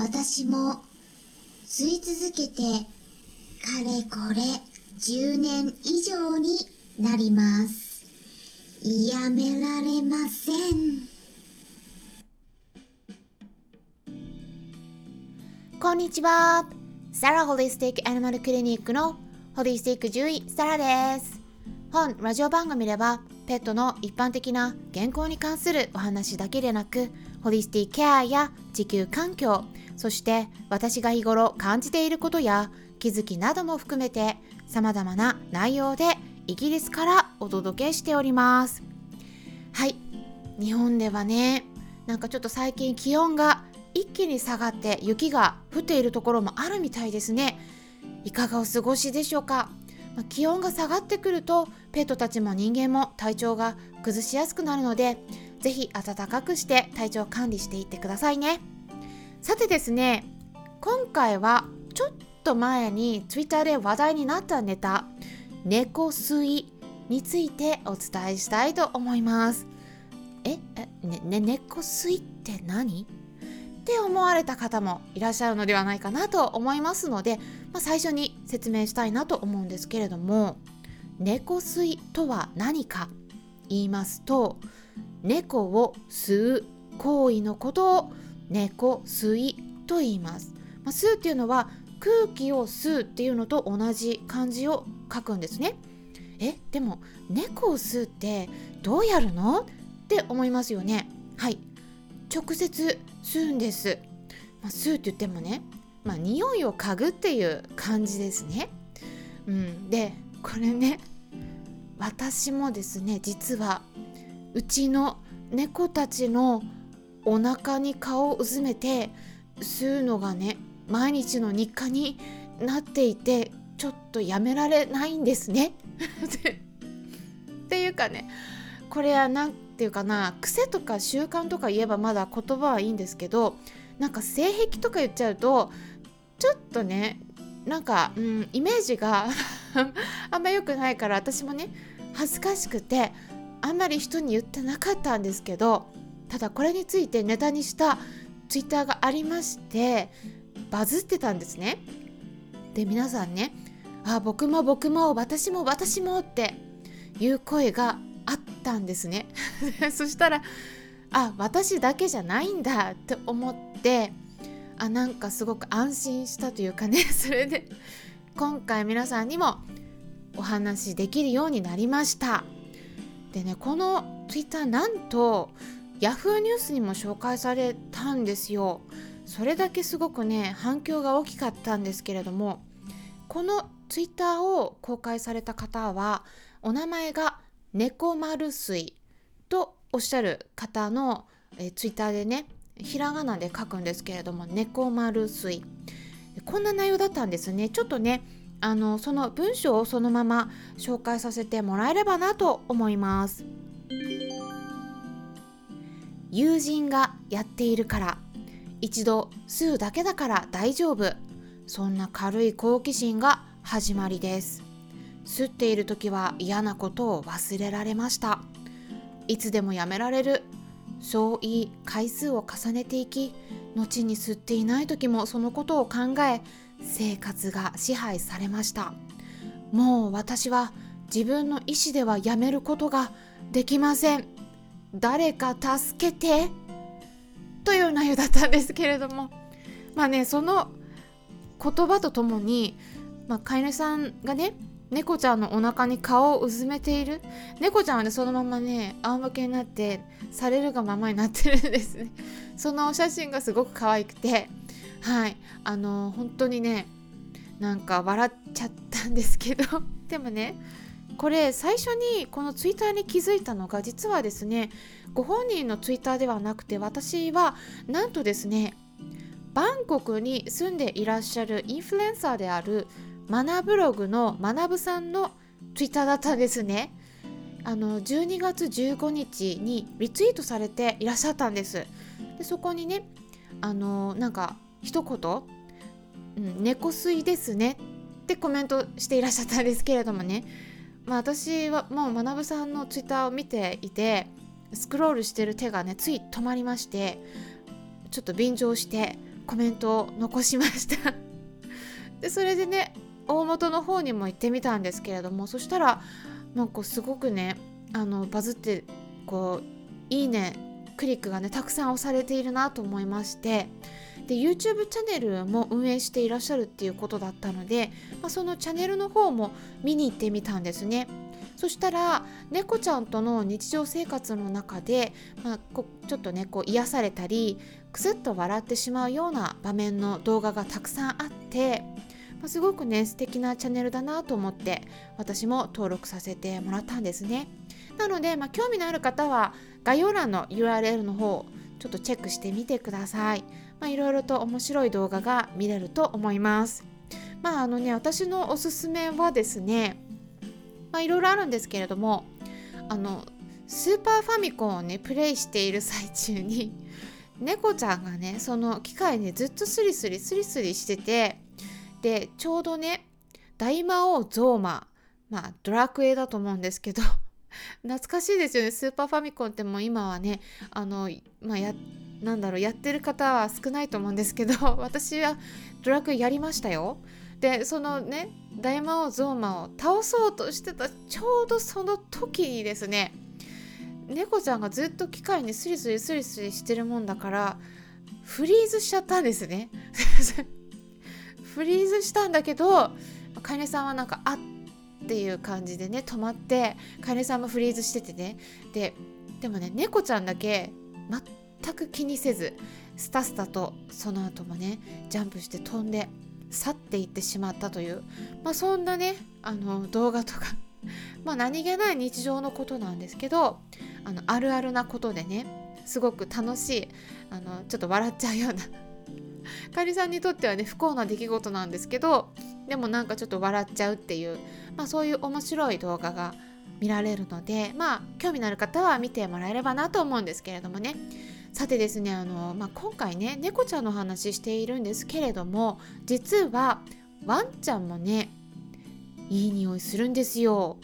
私も吸い続けてかれこれ10年以上になります。やめられません。こんにちは。サラホリスティックアニマルクリニックのホリスティック獣医サラです。本ラジオ番組ではペットの一般的な健康に関するお話だけでなくホリスティケアや地球環境そして私が日頃感じていることや気づきなども含めて様々な内容でイギリスからお届けしております。はい。日本ではねなんかちょっと最近気温が一気に下がって雪が降っているところもあるみたいですね。いかがお過ごしでしょうか？気温が下がってくるとペットたちも人間も体調が崩しやすくなるので是非暖かくして体調管理していってくださいね。さてですね今回はちょっと前に Twitter で話題になったネタ猫吸いについてお伝えしたいと思います。ええ、ねね、猫吸いって何？って思われた方もいらっしゃるのではないかなと思いますので、まあ、最初に説明したいなと思うんですけれども猫吸いとは何か？言いますと猫を吸う行為のことを猫吸と言います、まあ、吸っていうのは空気を吸うっていうのと同じ漢字を書くんですね。えでも猫を吸うってどうやるの？って思いますよね。はい。直接吸うんです、まあ、吸うって言ってもねまあ匂いを嗅ぐっていう感じですね。うん。でこれね私もですね実はうちの猫たちのお腹に顔をうずめて吸うのがね毎日の日課になっていてちょっとやめられないんですね。っていうかねこれは何て言うかな癖とか習慣とか言えばまだ言葉はいいんですけどなんか性癖とか言っちゃうとちょっとねなんか、うん、イメージが あんま良くないから私もね恥ずかしくてあんまり人に言ってなかったんですけどただこれについてネタにしたツイッターがありましてバズってたんですね。で皆さんね「あ僕も僕も私も私も」っていう声があったんですね。そしたらあ私だけじゃないんだって思ってあなんかすごく安心したというかね それで今回皆さんにもお話できるようになりましたでねこの Twitter なんと Yahoo ニュースにも紹介されたんですよ。それだけすごくね反響が大きかったんですけれどもこの Twitter を公開された方はお名前が猫丸水とおっしゃる方のえ Twitter でねひらがなで書くんですけれども猫丸水。こんな内容だったんですね。ちょっとねあのその文章をそのまま紹介させてもらえればなと思います。友人がやっているから。一度吸うだけだから大丈夫。そんな軽い好奇心が始まりです。吸っている時は嫌なことを忘れられました。いつでもやめられる。そう言い回数を重ねていき後に吸っていない時もそのことを考え生活が支配されました。もう私は自分の意思ではやめることができません。誰か助けて。という内容だったんですけれども。まあねその言葉とともに、まあ、飼い主さんがね猫ちゃんのお腹に顔をうずめている。猫ちゃんはねそのままね仰向けになってされるがままになってるんですね。そのお写真がすごく可愛くて。はい。あの本当にねなんか笑っちゃったんですけど。でもねこれ最初にこのツイッターに気づいたのが実はですねご本人のツイッターではなくて私はなんとですねバンコクに住んでいらっしゃるインフルエンサーであるマナブログのマナブさんのツイッターだったんですね。あの12月15日にリツイートされていらっしゃったんです。でそこにねあのなんか一言、うん、猫吸いですねってコメントしていらっしゃったんですけれどもね、まあ、私はもう学さんのツイッターを見ていてスクロールしてる手がねつい止まりましてちょっと便乗してコメントを残しました。でそれでね大元の方にも行ってみたんですけれどもそしたらなんかすごくねあのバズってこういいねクリックがねたくさん押されているなと思いましてで YouTube チャンネルも運営していらっしゃるっていうことだったので、まあ、そのチャンネルの方も見に行ってみたんですね。そしたら猫ちゃんとの日常生活の中で、まあ、こちょっとねこう癒されたりくすっと笑ってしまうような場面の動画がたくさんあって、まあ、すごくね素敵なチャンネルだなと思って私も登録させてもらったんですね。なので、まあ、興味のある方は概要欄の URL の方ちょっとチェックしてみてください。まあ、いろいろと面白い動画が見れると思います。まああのね私のおすすめはですねまあ、いろいろあるんですけれどもあのスーパーファミコンをねプレイしている最中に 猫ちゃんがねその機械にずっとスリスリスリスリしててでちょうどね大魔王ゾーマまあドラクエだと思うんですけど 懐かしいですよねスーパーファミコンってもう今はねあのまあやってなんだろうやってる方は少ないと思うんですけど 私はドラクエやりましたよ。でそのね大魔王ゾーマを倒そうとしてたちょうどその時にですね。猫ちゃんがずっと機械にスリスリスリスリしてるもんだからフリーズしちゃったんですね。フリーズしたんだけど飼い主さんはなんかあっていう感じでね止まって飼い主さんもフリーズしててね。ででもね猫ちゃんだけ全く気にせずスタスタとその後もねジャンプして飛んで去っていってしまったという、まあ、そんなねあの動画とか まあ何気ない日常のことなんですけどあのあるあるなことでねすごく楽しいあのちょっと笑っちゃうような かりさんにとってはね不幸な出来事なんですけどでもなんかちょっと笑っちゃうっていう、まあ、そういう面白い動画が見られるのでまあ興味のある方は見てもらえればなと思うんですけれどもね。さてですねあの、まあ、今回ね猫ちゃんの話しているんですけれども実はワンちゃんもねいい匂いするんですよ。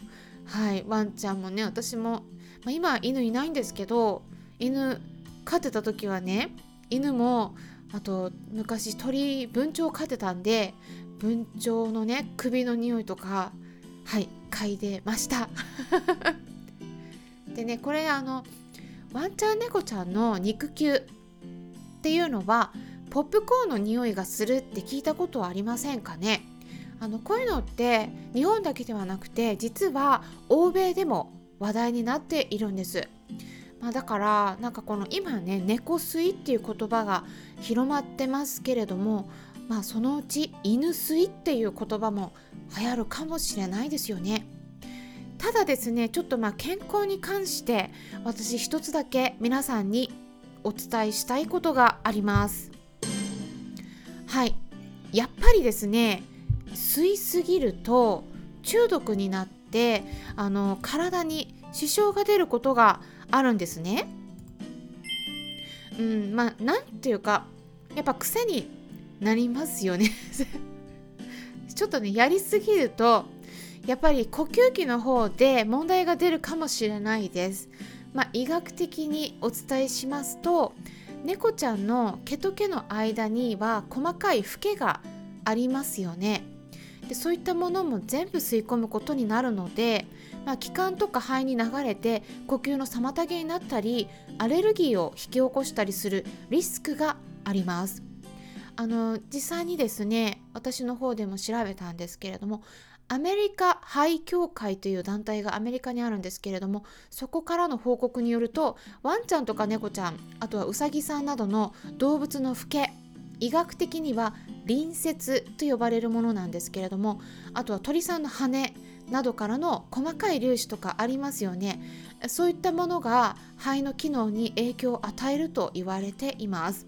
はいワンちゃんもね私も、まあ、今犬いないんですけど犬飼ってた時はね犬もあと昔鳥文鳥飼ってたんで文鳥のね首の匂いとかはい嗅いでました。でねこれあのワンちゃん猫ちゃんの肉球っていうのはポップコーンの匂いがするって聞いたことはありませんかね？あのこういうのって日本だけではなくて実は欧米でも話題になっているんです。まあ、だからなんかこの今ね猫吸いっていう言葉が広まってますけれどもまあそのうち犬吸いっていう言葉も流行るかもしれないですよね。ただですねちょっとまあ健康に関して私一つだけ皆さんにお伝えしたいことがあります。はい。やっぱりですね吸いすぎると中毒になってあの体に支障が出ることがあるんですね。うんまあなんていうかやっぱ癖になりますよね。ちょっとねやりすぎるとやっぱり呼吸器の方で問題が出るかもしれないです。まあ、医学的にお伝えしますと猫ちゃんの毛と毛の間には細かいフケがありますよね。でそういったものも全部吸い込むことになるので、まあ、気管とか肺に流れて呼吸の妨げになったりアレルギーを引き起こしたりするリスクがあります。あの実際にですね私の方でも調べたんですけれどもアメリカ肺協会という団体がアメリカにあるんですけれどもそこからの報告によるとワンちゃんとか猫ちゃんあとはウサギさんなどの動物のフケ医学的には隣接と呼ばれるものなんですけれどもあとは鳥さんの羽などからの細かい粒子とかありますよね。そういったものが肺の機能に影響を与えると言われています。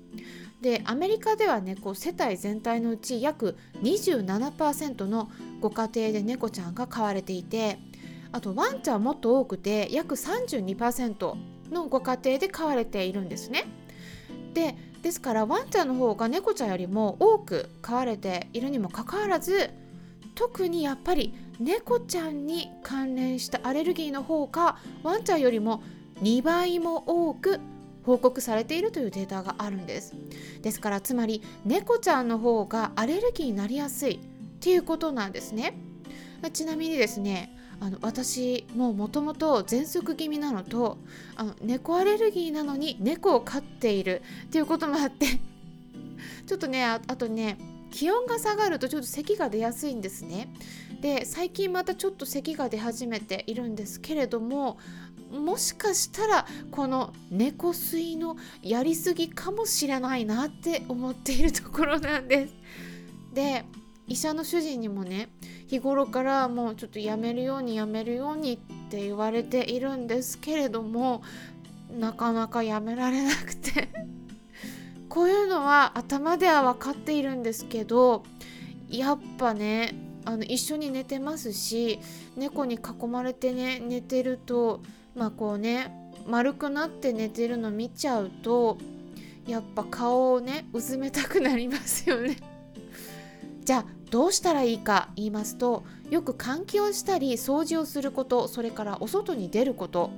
でアメリカではねこう世帯全体のうち約27%のご家庭で猫ちゃんが飼われていてあとワンちゃんもっと多くて約32%のご家庭で飼われているんですね。でですからワンちゃんの方が猫ちゃんよりも多く飼われているにもかかわらず特にやっぱり猫ちゃんに関連したアレルギーの方がワンちゃんよりも2倍も多く報告されているというデータがあるんですですからつまり猫ちゃんの方がアレルギーになりやすいっていうことなんですね。ちなみにですねあの私ももともと喘息気味なのとあの猫アレルギーなのに猫を飼っているっていうこともあってちょっとねあとね気温が下がるとちょっと咳が出やすいんですね。で最近またちょっと咳が出始めているんですけれどももしかしたらこの猫吸いのやりすぎかもしれないなって思っているところなんです。で医者の主人にもね日頃からもうちょっとやめるようにやめるようにって言われているんですけれどもなかなかやめられなくて。こういうのは頭では分かっているんですけどやっぱねあの一緒に寝てますし猫に囲まれてね寝てるとまあこうね丸くなって寝てるの見ちゃうとやっぱ顔をねうずめたくなりますよね。じゃあどうしたらいいか言いますとよく換気をしたり掃除をすることそれからお外に出ること。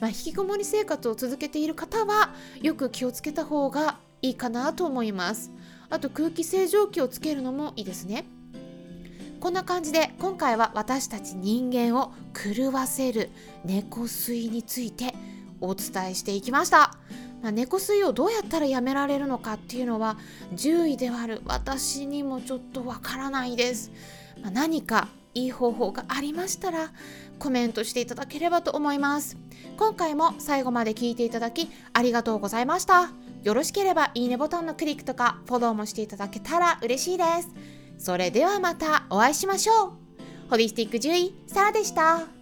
まあ、引きこもり生活を続けている方はよく気をつけた方がいいかなと思います。あと空気清浄機をつけるのもいいですね。こんな感じで今回は私たち人間を狂わせる猫吸いについてお伝えしていきました、まあ、猫吸いをどうやったらやめられるのかっていうのは獣医ではある私にもちょっとわからないです、まあ、何かいい方法がありましたらコメントしていただければと思います。今回も最後まで聞いていただきありがとうございました。よろしければいいねボタンのクリックとかフォローもしていただけたら嬉しいです。それではまたお会いしましょう。ホリスティック獣医サラでした。